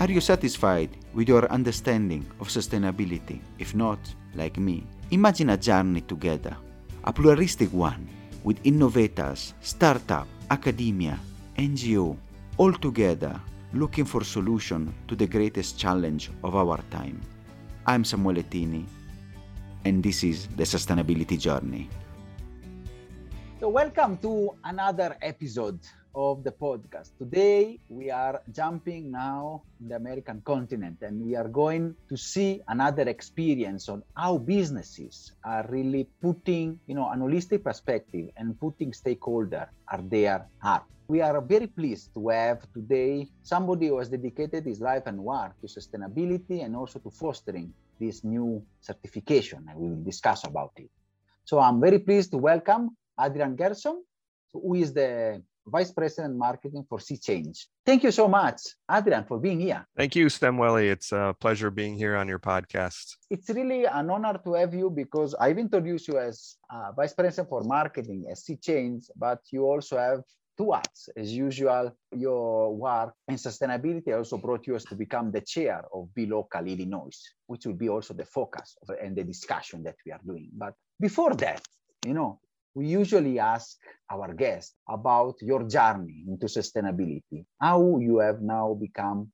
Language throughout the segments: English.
Are you satisfied with your understanding of sustainability? If not, like me, imagine a journey together, a pluralistic one with innovators, startup, academia, NGO, all together looking for solution to the greatest challenge of our time. I'm Samuele Tini, and this is the Sustainability Journey. So, welcome to another episode of the podcast. Today, we are jumping now in the American continent and we are going to see another experience on how businesses are really putting, you know, an holistic perspective and putting stakeholder at their heart. We are very pleased to have today somebody who has dedicated his life and work to sustainability and also to fostering this new certification, and we will discuss about it. So I'm very pleased to welcome Adrian Gershom, who is the Vice President Marketing for Sea Change. Thank you so much, Adrian, for being here. Thank you, Samuele. It's a pleasure being here on your podcast. It's really an honor to have you because I've introduced you as uh, Vice President for Marketing at Sea Change, but you also have two hats. As usual, your work in sustainability also brought you to become the chair of B Local Illinois, which will be also the focus of, and the discussion that we are doing. But before that, you know, we usually ask our guests about your journey into sustainability, how you have now become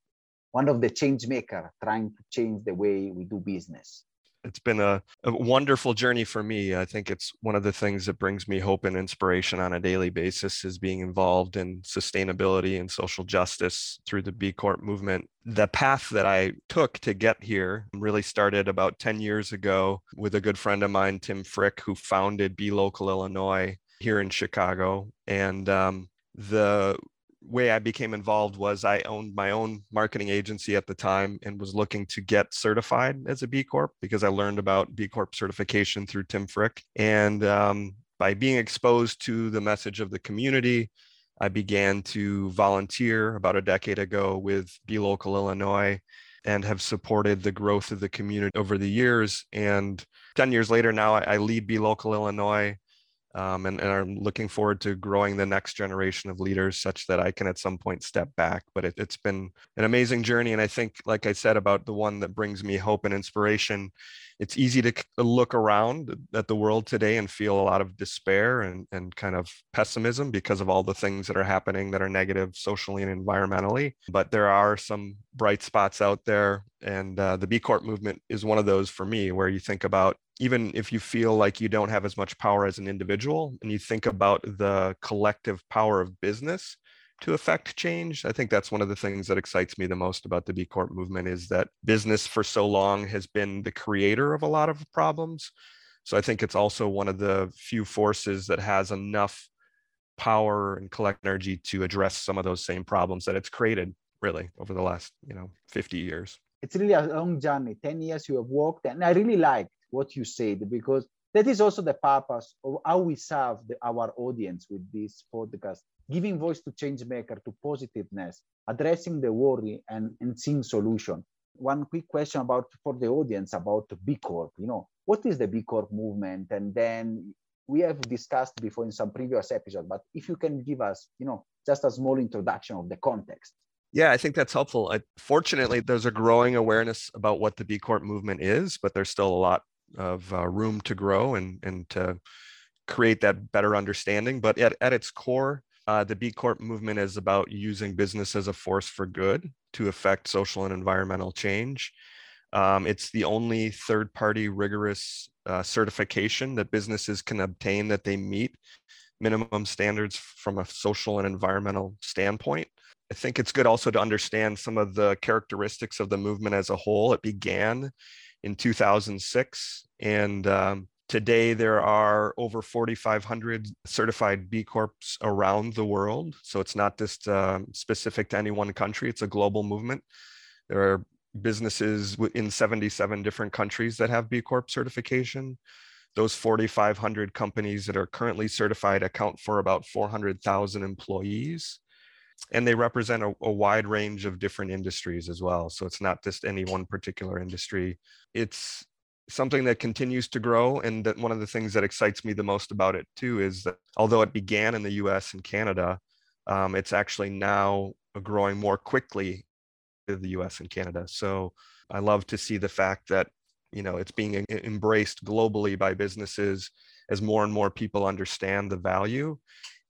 one of the change maker trying to change the way we do business it's been a, a, wonderful journey for me. I think it's one of the things that brings me hope and inspiration on a daily basis is being involved in sustainability and social justice through the B Corp movement. The path that I took to get here really started about 10 years ago with a good friend of mine, Tim Frick, who founded B Local Illinois here in Chicago. And um, the way I became involved was I owned my own marketing agency at the time and was looking to get certified as a B Corp because I learned about B Corp certification through Tim Frick. And um, by being exposed to the message of the community, I began to volunteer about a decade ago with B Local Illinois and have supported the growth of the community over the years. And 10 years later now, I lead B Local Illinois um, and, and I'm looking forward to growing the next generation of leaders such that I can at some point step back. But it, it's been an amazing journey. And I think, like I said, about the one that brings me hope and inspiration, it's easy to look around at the world today and feel a lot of despair and, and kind of pessimism because of all the things that are happening that are negative socially and environmentally. But there are some bright spots out there. And uh, the B Corp movement is one of those for me, where you think about even if you feel like you don't have as much power as an individual and you think about the collective power of business to affect change i think that's one of the things that excites me the most about the b corp movement is that business for so long has been the creator of a lot of problems. So i think it's also one of the few forces that has enough power and collect energy to address some of those same problems that it's created really over the last you know 50 years. It's really a long journey. 10 years you have walked and i really like what you said because that is also the purpose of how we serve the, our audience with this podcast giving voice to change maker to positiveness addressing the worry and, and seeing solution. One quick question about for the audience about b corp you know what is the b corp movement? And then we have discussed before in some previous episode but if you can give us you know just a small introduction of the context. Yeah, I think that's helpful. I, fortunately, there's a growing awareness about what the B Corp movement is, but there's still a lot of uh, room to grow and and to create that better understanding. But at, at its core, uh, the B Corp movement is about using business as a force for good to affect social and environmental change. Um, it's the only third party rigorous uh, certification that businesses can obtain that they meet minimum standards from a social and environmental standpoint. I think it's good also to understand some of the characteristics of the movement as a whole. It began in 2006. And um, today there are over 4,500 certified B Corps around the world. So it's not just uh, specific to any one country, it's a global movement. There are businesses in 77 different countries that have B Corp certification. Those 4,500 companies that are currently certified account for about 400,000 employees and they represent a, a, wide range of different industries as well. So it's not just any one particular industry. It's something that continues to grow. And that one of the things that excites me the most about it too is that although it began in the US and Canada, um, it's actually now growing more quickly in the US and Canada. So I love to see the fact that you know it's being embraced globally by businesses as more and more people understand the value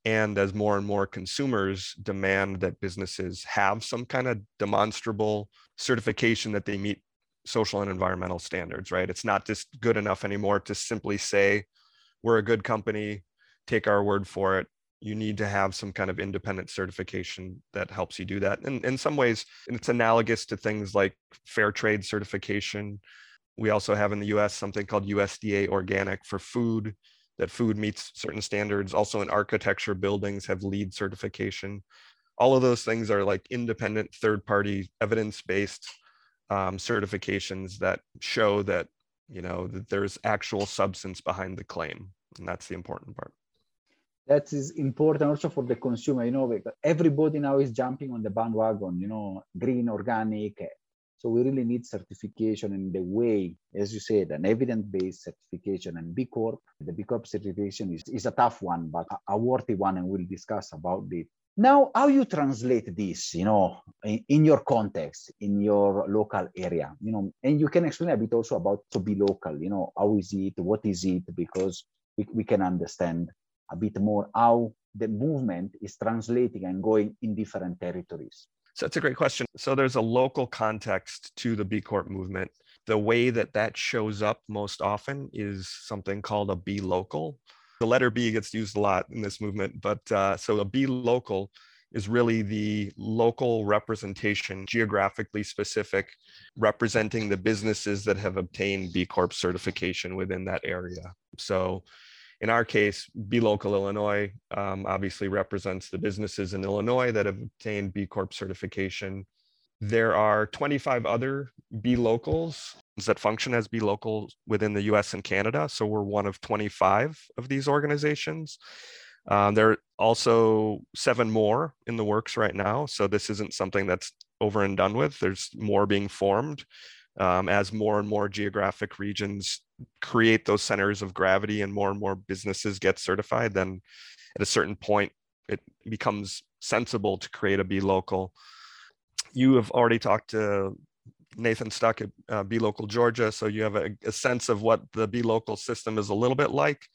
and as more and more consumers demand that businesses have some kind of demonstrable certification that they meet social and environmental standards right? It's not just good enough anymore to simply say we're a good company take our word for it. You need to have some kind of independent certification that helps you do that. And in some ways it's analogous to things like fair trade certification. We also have in the US something called USDA organic for food, that food meets certain standards. Also in architecture, buildings have LEED certification. All of those things are like independent third party evidence based um, certifications that show that, you know, that there's actual substance behind the claim. And that's the important part. That is important also for the consumer, you know, everybody now is jumping on the bandwagon, you know, green, organic, so we really need certification in the way, as you said, an evidence-based certification and B Corp. The B Corp certification is, is a tough one, but a worthy one, and we'll discuss about it. Now, how you translate this, you know, in, in, your context, in your local area, you know, and you can explain a bit also about to be local, you know, how is it, what is it, because we, we can understand a bit more how the movement is translating and going in different territories. So that's a great question. So there's a local context to the B Corp movement. The way that that shows up most often is something called a B local. The letter B gets used a lot in this movement, but uh, so a B local is really the local representation, geographically specific, representing the businesses that have obtained B Corp certification within that area. So in our case, B Local Illinois um, obviously represents the businesses in Illinois that have obtained B Corp certification. There are 25 other B locals that function as B locals within the US and Canada. So we're one of 25 of these organizations. Um, there are also seven more in the works right now. So this isn't something that's over and done with. There's more being formed um, as more and more geographic regions create those centers of gravity and more and more businesses get certified, then at a certain point, it becomes sensible to create a B local. You have already talked to Nathan Stuck at uh, B Local Georgia, so you have a, a sense of what the B Local system is a little bit like.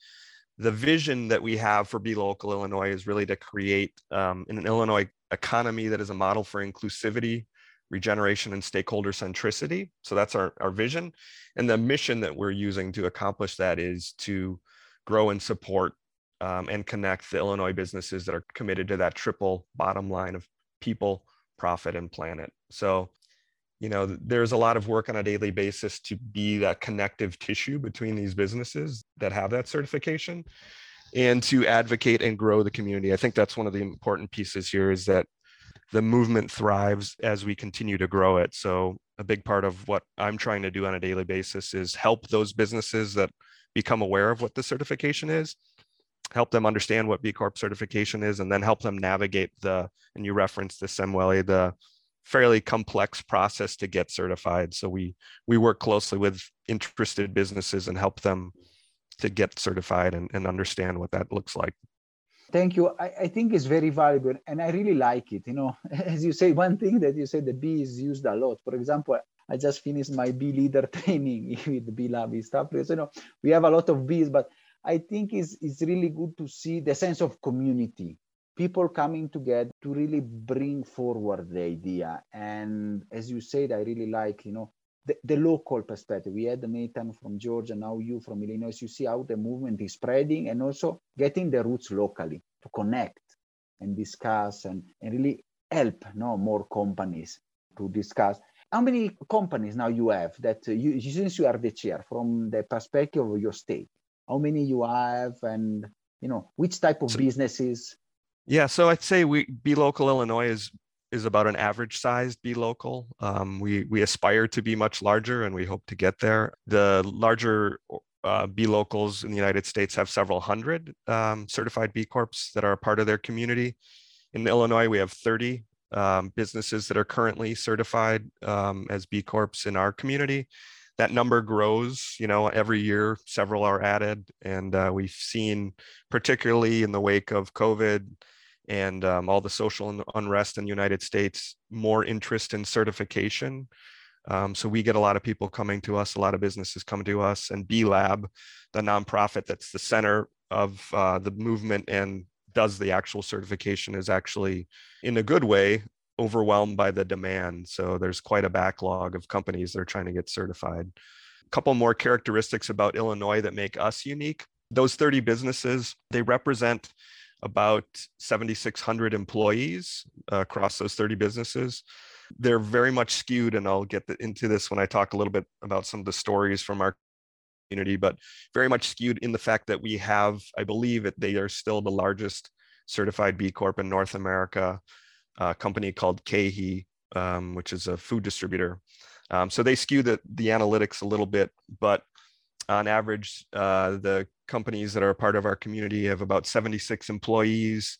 The vision that we have for B Local Illinois is really to create um, an Illinois economy that is a model for inclusivity regeneration and stakeholder centricity. So that's our, our vision. And the mission that we're using to accomplish that is to grow and support um, and connect the Illinois businesses that are committed to that triple bottom line of people, profit, and planet. So, you know, there's a lot of work on a daily basis to be that connective tissue between these businesses that have that certification and to advocate and grow the community. I think that's one of the important pieces here is that the movement thrives as we continue to grow it. So a big part of what I'm trying to do on a daily basis is help those businesses that become aware of what the certification is, help them understand what B Corp certification is, and then help them navigate the, and you referenced this, Samuele, the fairly complex process to get certified. So we we work closely with interested businesses and help them to get certified and, and understand what that looks like. Thank you. I, I, think it's very valuable and I really like it. You know, as you say, one thing that you said the B is used a lot. For example, I just finished my B leader training with B Lab stuff. So, you know, we have a lot of Bs, but I think it's, it's really good to see the sense of community, people coming together to really bring forward the idea. And as you said, I really like, you know, the, the, local perspective. We had Nathan from Georgia, now you from Illinois. You see how the movement is spreading and also getting the roots locally to connect and discuss and, and really help no more companies to discuss. How many companies now you have that uh, you, since you are the chair from the perspective of your state? How many you have and you know which type of so, businesses? Yeah, so I'd say we B Local Illinois is is about an average sized B local. Um, we we aspire to be much larger, and we hope to get there. The larger uh, B locals in the United States have several hundred um, certified B corps that are a part of their community. In Illinois, we have 30 um, businesses that are currently certified um, as B corps in our community. That number grows, you know, every year. Several are added, and uh, we've seen, particularly in the wake of COVID and um, all the social unrest in the United States, more interest in certification. Um, so we get a lot of people coming to us, a lot of businesses come to us, and B Lab, the nonprofit that's the center of uh, the movement and does the actual certification, is actually in a good way overwhelmed by the demand. So there's quite a backlog of companies that are trying to get certified. A couple more characteristics about Illinois that make us unique. Those 30 businesses, they represent about 7,600 employees uh, across those 30 businesses. They're very much skewed, and I'll get into this when I talk a little bit about some of the stories from our community, but very much skewed in the fact that we have, I believe, that they are still the largest certified B Corp in North America, a company called KeHE, um, which is a food distributor. Um, so they skew the, the analytics a little bit, but on average, uh, the companies that are a part of our community have about 76 employees.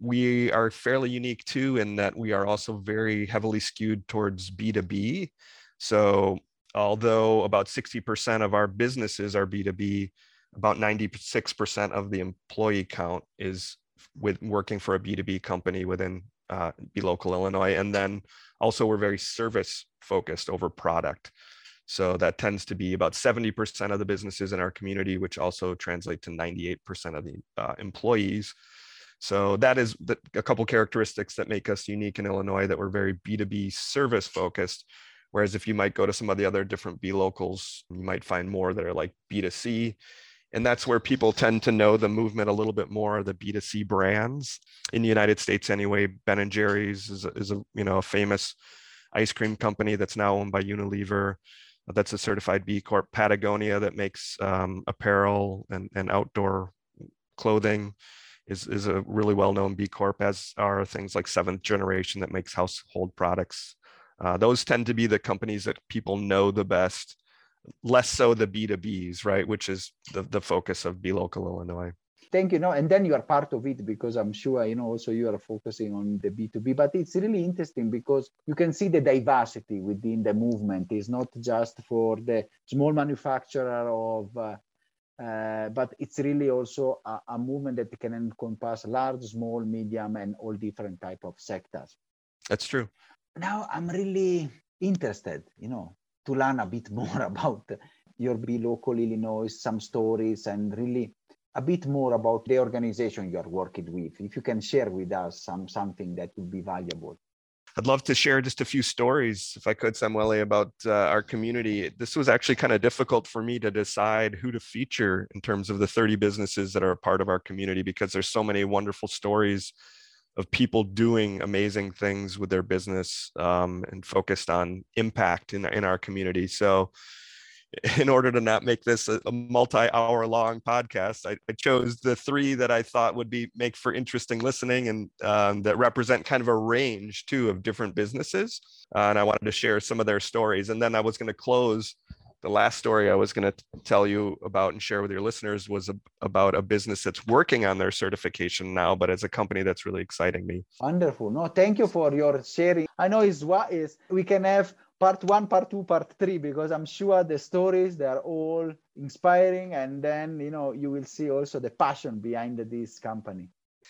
We are fairly unique too, in that we are also very heavily skewed towards B2B. So, although about 60% of our businesses are B2B, about 96% of the employee count is with working for a B2B company within uh, B Local Illinois. And then also, we're very service focused over product. So that tends to be about 70% of the businesses in our community, which also translate to 98% of the uh, employees. So that is the, a couple characteristics that make us unique in Illinois that we're very B2B service focused. Whereas if you might go to some of the other different B locals, you might find more that are like B2C. And that's where people tend to know the movement a little bit more, the B2C brands in the United States anyway. Ben and Jerry's is is a you know a famous ice cream company that's now owned by Unilever that's a certified B Corp. Patagonia that makes um, apparel and, and outdoor clothing is, is a really well-known B Corp, as are things like Seventh Generation that makes household products. Uh, those tend to be the companies that people know the best, less so the B2Bs, right? Which is the, the focus of B Local Illinois thank you. No, and then you are part of it because I'm sure you know also you are focusing on the B2B. But it's really interesting because you can see the diversity within the movement. It's not just for the small manufacturer of uh, uh, but it's really also a, a, movement that can encompass large, small, medium, and all different type of sectors. That's true. Now I'm really interested, you know, to learn a bit more about your B Local Illinois, some stories, and really a bit more about the organization you're working with. If you can share with us some something that would be valuable. I'd love to share just a few stories, if I could, Samuele, about uh, our community. This was actually kind of difficult for me to decide who to feature in terms of the 30 businesses that are a part of our community because there's so many wonderful stories of people doing amazing things with their business um, and focused on impact in, in our community. So in order to not make this a, a multi-hour long podcast I, I, chose the three that i thought would be make for interesting listening and um, that represent kind of a range too of different businesses uh, and i wanted to share some of their stories. And then i was going to close the last story i was going to tell you about and share with your listeners was a, about a business that's working on their certification now but as a company that's really exciting me. Wonderful. No thank you for your sharing. I know is what is we can have part one, part two, part three, because I'm sure the stories they are all inspiring, and then you know you will see also the passion behind this company.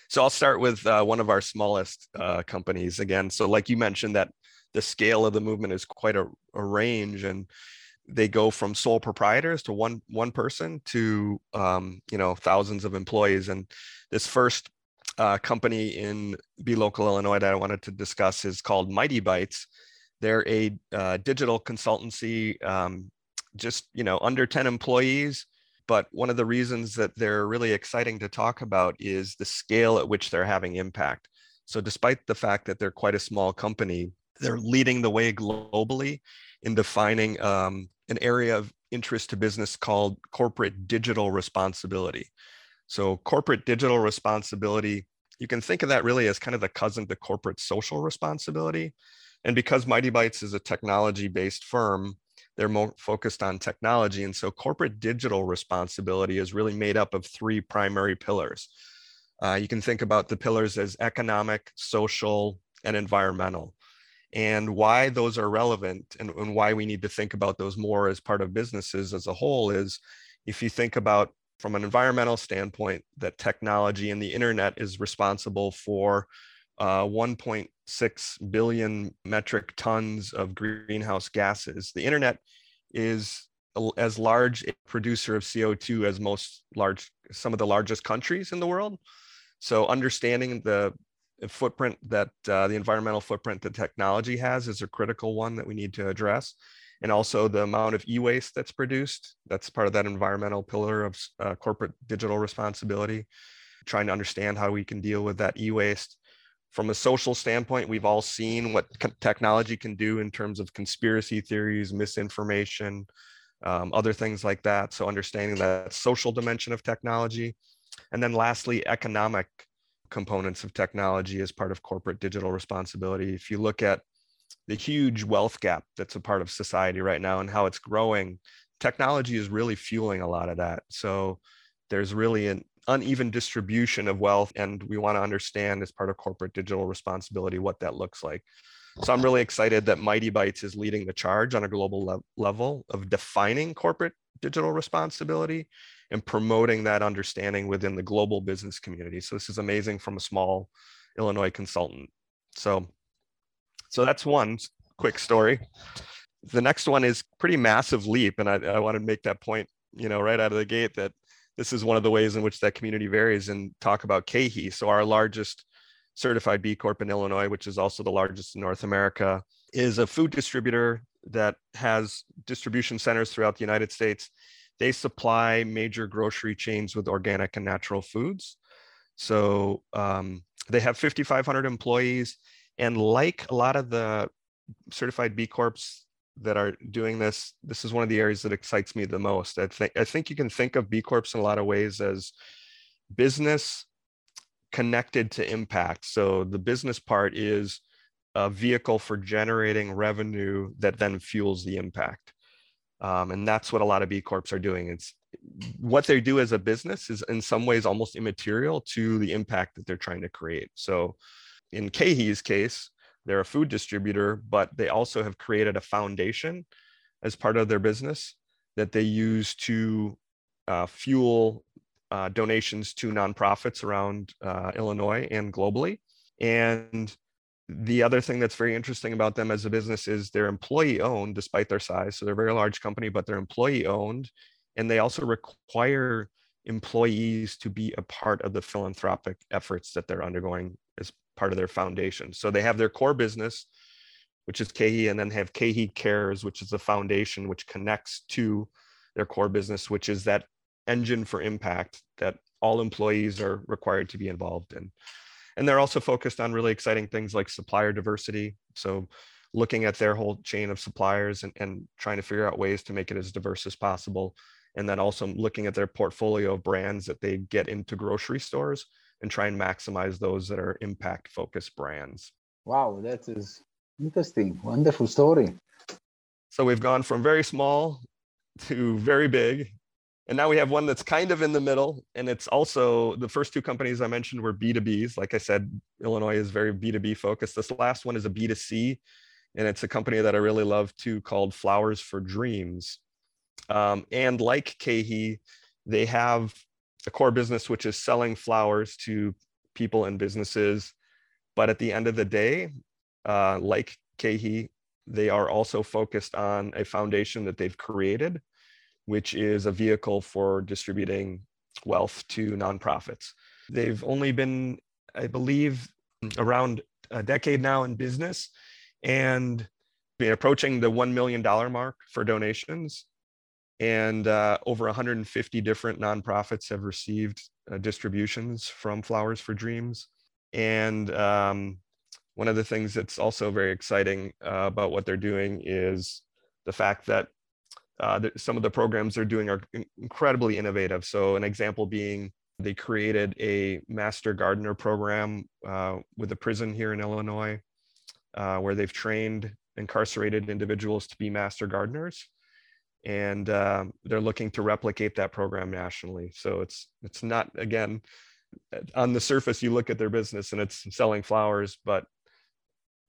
So I'll start with uh, one of our smallest uh, companies again. So like you mentioned, that the scale of the movement is quite a, a range, and they go from sole proprietors to one one person to um, you know thousands of employees. And this first uh, company in B Local, Illinois that I wanted to discuss is called Mightybytes they're a uh, digital consultancy, um, just you know under 10 employees. But one of the reasons that they're really exciting to talk about is the scale at which they're having impact. So despite the fact that they're quite a small company, they're leading the way globally in defining um, an area of interest to business called corporate digital responsibility. So corporate digital responsibility, you can think of that really as kind of the cousin to corporate social responsibility. And because Mightybytes is a technology based firm, they're more focused on technology. And so corporate digital responsibility is really made up of three primary pillars. Uh, you can think about the pillars as economic, social, and environmental. And why those are relevant and, and why we need to think about those more as part of businesses as a whole is if you think about from an environmental standpoint that technology and the internet is responsible for uh, 1.6 billion metric tons of greenhouse gases. The internet is as large a producer of CO2 as most large, some of the largest countries in the world. So understanding the footprint that uh, the environmental footprint that technology has is a critical one that we need to address. And also the amount of e-waste that's produced. That's part of that environmental pillar of uh, corporate digital responsibility. Trying to understand how we can deal with that e-waste from a social standpoint, we've all seen what technology can do in terms of conspiracy theories, misinformation, um, other things like that. So understanding that social dimension of technology. And then lastly, economic components of technology as part of corporate digital responsibility. If you look at the huge wealth gap that's a part of society right now and how it's growing, technology is really fueling a lot of that. So there's really an uneven distribution of wealth and we want to understand as part of corporate digital responsibility what that looks like. So i'm really excited that Mightybytes is leading the charge on a global le- level of defining corporate digital responsibility and promoting that understanding within the global business community. So this is amazing from a small illinois consultant. So so that's one quick story. The next one is pretty massive leap and i, I want to make that point you know right out of the gate that this is one of the ways in which that community varies and talk about KeHE. So our largest certified B Corp in Illinois, which is also the largest in North America, is a food distributor that has distribution centers throughout the United States. They supply major grocery chains with organic and natural foods. So um, they have 5,500 employees. And like a lot of the certified B Corps that are doing this, this is one of the areas that excites me the most. I think I think you can think of B Corps in a lot of ways as business connected to impact. So the business part is a vehicle for generating revenue that then fuels the impact. Um, and that's what a lot of B Corps are doing. It's what they do as a business is in some ways almost immaterial to the impact that they're trying to create. So in KeHE's case, they're a food distributor, but they also have created a foundation as part of their business that they use to uh, fuel uh, donations to nonprofits around uh, Illinois and globally. And the other thing that's very interesting about them as a business is they're employee owned despite their size. So they're a very large company, but they're employee owned. And they also require employees to be a part of the philanthropic efforts that they're undergoing as part of their foundation. So they have their core business, which is KeHE, and then have KeHE Cares, which is a foundation which connects to their core business, which is that engine for impact that all employees are required to be involved in. And they're also focused on really exciting things like supplier diversity. So looking at their whole chain of suppliers and, and trying to figure out ways to make it as diverse as possible. And then also looking at their portfolio of brands that they get into grocery stores and try and maximize those that are impact focused brands. Wow, that is interesting. Wonderful story. So we've gone from very small to very big. And now we have one that's kind of in the middle. And it's also the first two companies I mentioned were B2Bs. Like I said, Illinois is very B2B focused. This last one is a B2C. And it's a company that I really love too called Flowers for Dreams. Um, and like KeHE, they have a core business which is selling flowers to people and businesses. But at the end of the day, uh, like KeHE, they are also focused on a foundation that they've created, which is a vehicle for distributing wealth to nonprofits. They've only been, I believe, around a decade now in business and approaching the $1 million mark for donations and uh, over 150 different nonprofits have received uh, distributions from Flowers for Dreams. And um, one of the things that's also very exciting uh, about what they're doing is the fact that uh, some of the programs they're doing are incredibly innovative. So, an example being they created a master gardener program uh, with a prison here in Illinois, uh, where they've trained incarcerated individuals to be master gardeners and um, they're looking to replicate that program nationally. So it's it's not again on the surface you look at their business and it's selling flowers, but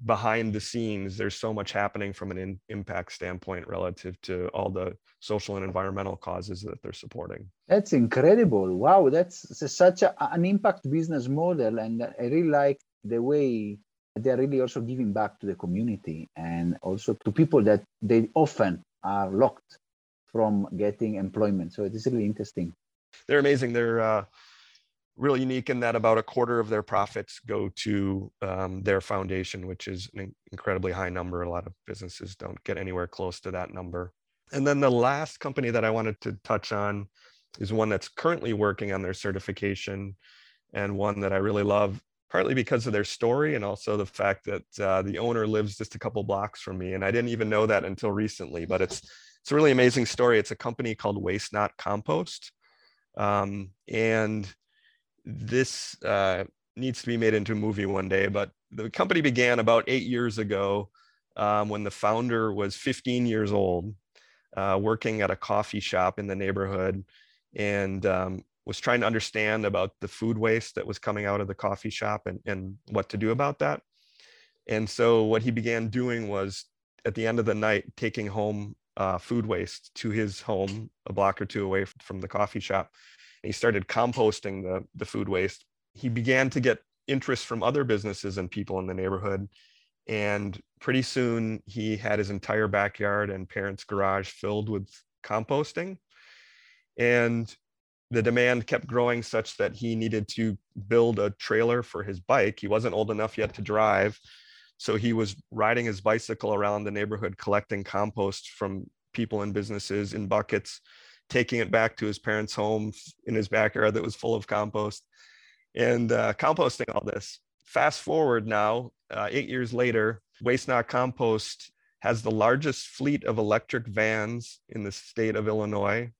behind the scenes, there's so much happening from an in, impact standpoint relative to all the social and environmental causes that they're supporting. That's incredible. Wow, that's such a, an impact business model. And I really like the way they're really also giving back to the community and also to people that they often are locked from getting employment. So it is really interesting. They're amazing. They're uh, really unique in that about a quarter of their profits go to um, their foundation, which is an incredibly high number. A lot of businesses don't get anywhere close to that number. And then the last company that I wanted to touch on is one that's currently working on their certification and one that I really love, partly because of their story and also the fact that uh, the owner lives just a couple blocks from me. And I didn't even know that until recently, but it's it's a really amazing story. It's a company called WasteNot Compost. Um, and this uh, needs to be made into a movie one day. But the company began about eight years ago um, when the founder was 15 years old, uh, working at a coffee shop in the neighborhood, and um, was trying to understand about the food waste that was coming out of the coffee shop and, and what to do about that. And so what he began doing was at the end of the night, taking home uh, food waste to his home a block or two away from the coffee shop he started composting the, the food waste. He began to get interest from other businesses and people in the neighborhood. And pretty soon he had his entire backyard and parents' garage filled with composting. And the demand kept growing such that he needed to build a trailer for his bike. He wasn't old enough yet to drive. So he was riding his bicycle around the neighborhood collecting compost from people and businesses in buckets taking it back to his parents' home in his backyard that was full of compost and uh, composting all this. Fast forward now, uh, eight years later, WasteNot Compost has the largest fleet of electric vans in the state of Illinois.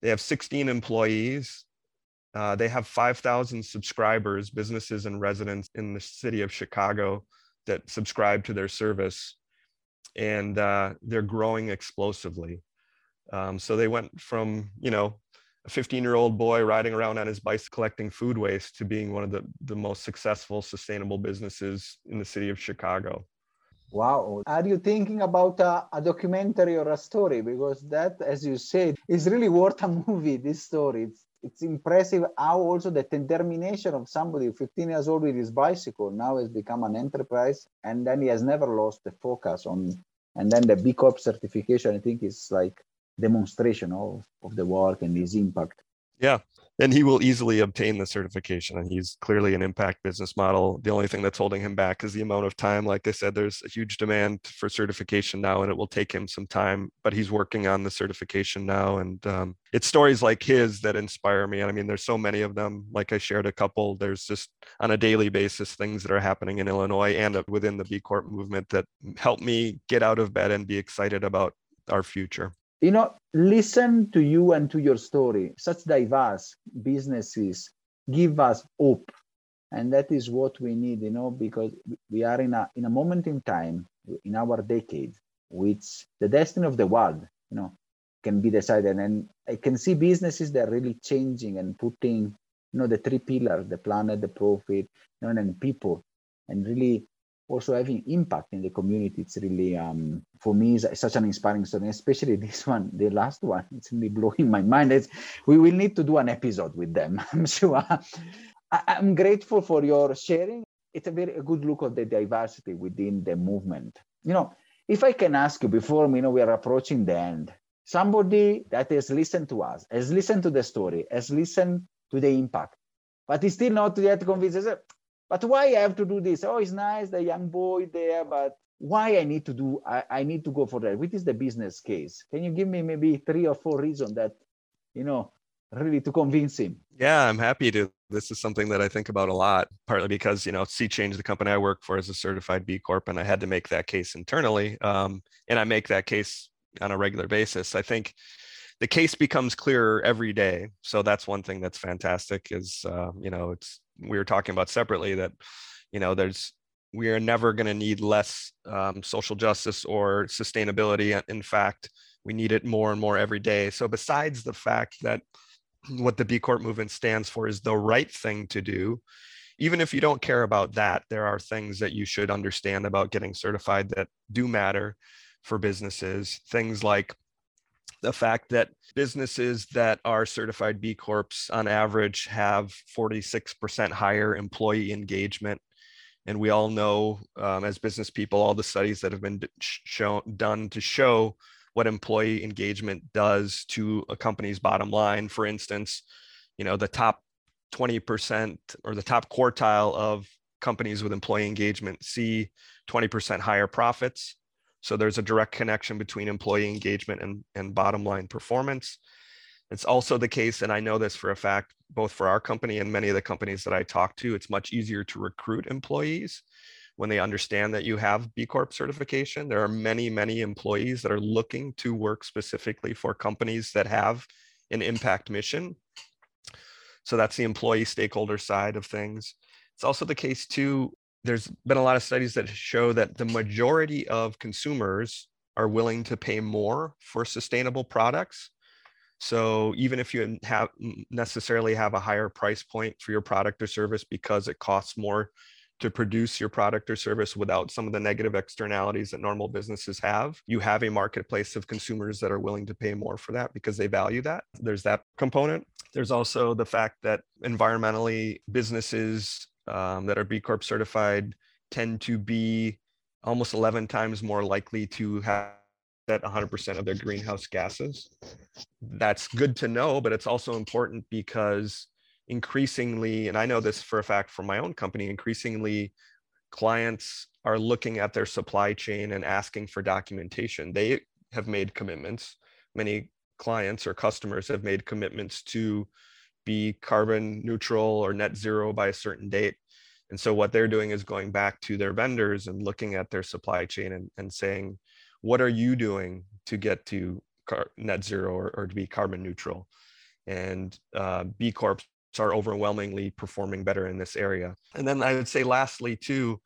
They have 16 employees. Uh, they have 5,000 subscribers, businesses and residents in the city of Chicago that subscribe to their service. And uh, they're growing explosively. Um, so they went from, you know, a 15 year old boy riding around on his bike collecting food waste to being one of the, the most successful sustainable businesses in the city of Chicago. Wow. Are you thinking about a, a, documentary or a story? Because that, as you said, is really worth a movie, this story. It's, it's impressive how also the determination of somebody 15 years old with his bicycle now has become an enterprise and then he has never lost the focus on and then the B Corp certification, I think is like demonstration of, of the work and its impact. Yeah. And he will easily obtain the certification. And he's clearly an impact business model. The only thing that's holding him back is the amount of time. Like I said, there's a huge demand for certification now, and it will take him some time, but he's working on the certification now. And um, it's stories like his that inspire me. And I mean, there's so many of them. Like I shared a couple, there's just on a daily basis things that are happening in Illinois and within the B Corp movement that help me get out of bed and be excited about our future you know listen to you and to your story. Such diverse businesses give us hope. And that is what we need you know because we are in a in a moment in time in our decade which the destiny of the world you know can be decided. And i can see businesses that are really changing and putting you know the three pillars the planet the profit you know, and people and really also having impact in the community. It's really um, for me is such an inspiring story especially this one the last one. It's really blowing my mind. It's, we will need to do an episode with them i'm sure. I, am grateful for your sharing. It's a very a good look at the diversity within the movement. You know if i can ask you before you know we are approaching the end somebody that has listened to us has listened to the story has listened to the impact but is still not yet convinced but why I have to do this? Oh, it's nice, the young boy there, but why I need to do, I, I need to go for that. Which is the business case? Can you give me maybe three or four reasons that, you know, really to convince him? Yeah, I'm happy to. This is something that I think about a lot, partly because, you know, Sea Change, the company I work for, is a certified B Corp, and I had to make that case internally. Um, and I make that case on a regular basis. I think the case becomes clearer every day. So that's one thing that's fantastic is, uh, you know, it's we were talking about separately that you know there's we are never going to need less um, social justice or sustainability in fact we need it more and more every day so besides the fact that what the b corp movement stands for is the right thing to do even if you don't care about that, there are things that you should understand about getting certified that do matter for businesses. Things like the fact that businesses that are certified B Corps on average have 46% higher employee engagement. And we all know, um, as business people, all the studies that have been shown, done to show what employee engagement does to a company's bottom line. For instance, you know, the top 20% or the top quartile of companies with employee engagement see 20% higher profits. So there's a direct connection between employee engagement and, and bottom line performance. It's also the case, and I know this for a fact, both for our company and many of the companies that I talk to, it's much easier to recruit employees when they understand that you have B Corp certification. There are many, many employees that are looking to work specifically for companies that have an impact mission so that's the employee stakeholder side of things. It's also the case too, there's been a lot of studies that show that the majority of consumers are willing to pay more for sustainable products. So even if you have necessarily have a higher price point for your product or service because it costs more to produce your product or service without some of the negative externalities that normal businesses have. You have a marketplace of consumers that are willing to pay more for that because they value that. There's that component. There's also the fact that environmentally, businesses um, that are B Corp certified tend to be almost 11 times more likely to have that 100% of their greenhouse gases. That's good to know, but it's also important because increasingly, and I know this for a fact from my own company, increasingly clients are looking at their supply chain and asking for documentation. They have made commitments. Many clients or customers have made commitments to be carbon neutral or net zero by a certain date. And so what they're doing is going back to their vendors and looking at their supply chain and, and saying, what are you doing to get to car- net zero or, or to be carbon neutral? And uh, B Corps are overwhelmingly performing better in this area. And then I would say, lastly, too,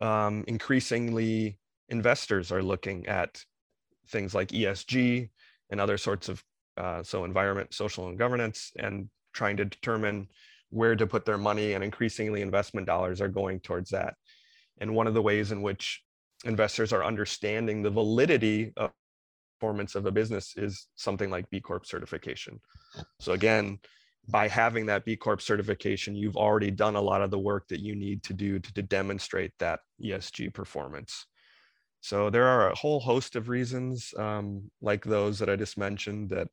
um, increasingly investors are looking at things like ESG and other sorts of uh, so environment, social, and governance, and trying to determine where to put their money. And increasingly, investment dollars are going towards that. And one of the ways in which investors are understanding the validity of performance of a business is something like B Corp certification. So again, by having that B Corp certification, you've already done a lot of the work that you need to do to, to demonstrate that ESG performance. So there are a whole host of reasons um, like those that I just mentioned that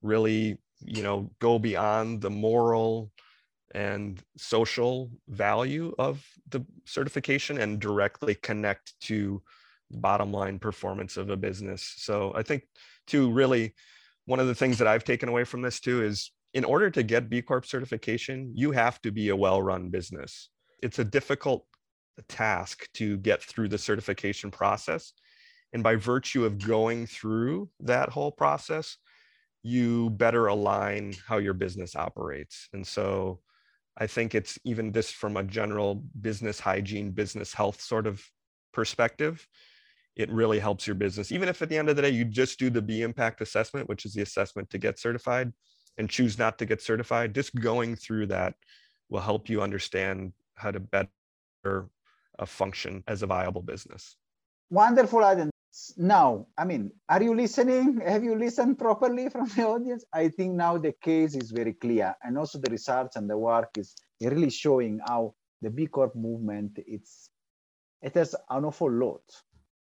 really, you know, go beyond the moral and social value of the certification and directly connect to bottom line performance of a business. So I think too, really, one of the things that I've taken away from this too is in order to get B Corp certification, you have to be a well run business. It's a difficult task to get through the certification process. And by virtue of going through that whole process, you better align how your business operates. And so I think it's even this from a general business hygiene, business health sort of perspective. It really helps your business. Even if at the end of the day, you just do the B impact assessment, which is the assessment to get certified, and choose not to get certified, just going through that will help you understand how to better function as a viable business. Wonderful, Adam. Now, I mean, are you listening? Have you listened properly from the audience? I think now the case is very clear, and also the research and the work is really showing how the B Corp movement it's it has an awful lot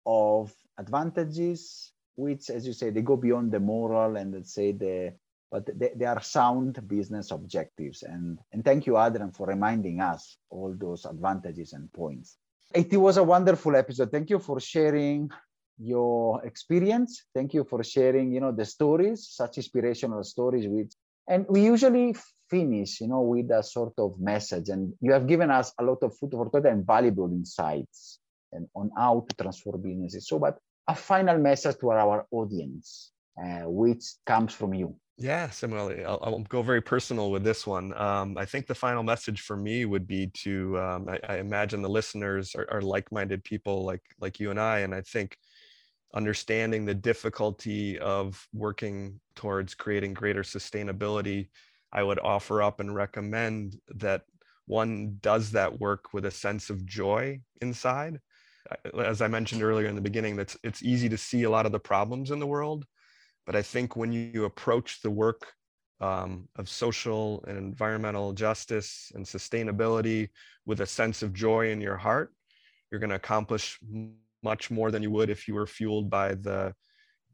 of advantages, which, as you say, they go beyond the moral and let's say the but they, they are sound business objectives. And, and thank you, Adrian, for reminding us all those advantages and points. It was a wonderful episode. Thank you for sharing your experience. Thank you for sharing, you know, the stories, such inspirational stories with and we usually finish, you know, with a sort of message. And you have given us a lot of food for thought and valuable insights and on how to transform businesses. So, but a final message to our audience, uh, which comes from you. Yeah, similarly, I'll, I'll, go very personal with this one. Um, I think the final message for me would be to um, I, I, imagine the listeners are, are, like-minded people like like you and I, and I think understanding the difficulty of working towards creating greater sustainability, I would offer up and recommend that one does that work with a sense of joy inside. As I mentioned earlier in the beginning, that's it's easy to see a lot of the problems in the world, but I think when you approach the work um, of social and environmental justice and sustainability with a sense of joy in your heart, you're going to accomplish much more than you would if you were fueled by the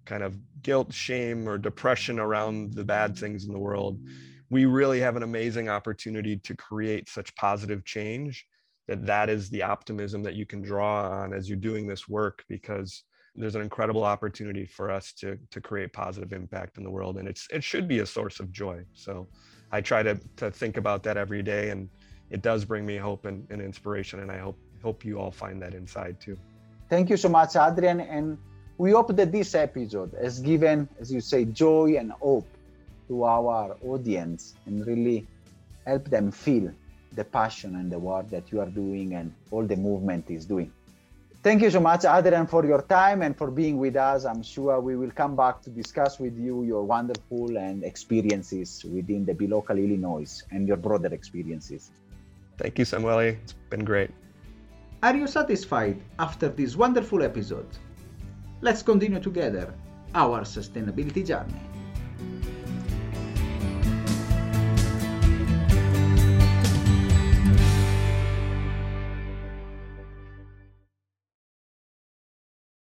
kind of guilt, shame, or depression around the bad things in the world. We really have an amazing opportunity to create such positive change that that is the optimism that you can draw on as you're doing this work because there's an incredible opportunity for us to to create positive impact in the world. And it's it should be a source of joy. So i try to to think about that every day and it does bring me hope and, and inspiration. And i hope hope you all find that inside too thank you so much adrian and we hope that this episode has given as you say joy and hope to our audience and really help them feel the passion and the work that you are doing and all the movement is doing. Thank you so much, Adrian, for your time and for being with us. I'm sure we will come back to discuss with you your wonderful and experiences within the B Local, Illinois and your broader experiences. Thank you, Samuele. It's been great. Are you satisfied after this wonderful episode? Let's continue together our sustainability journey.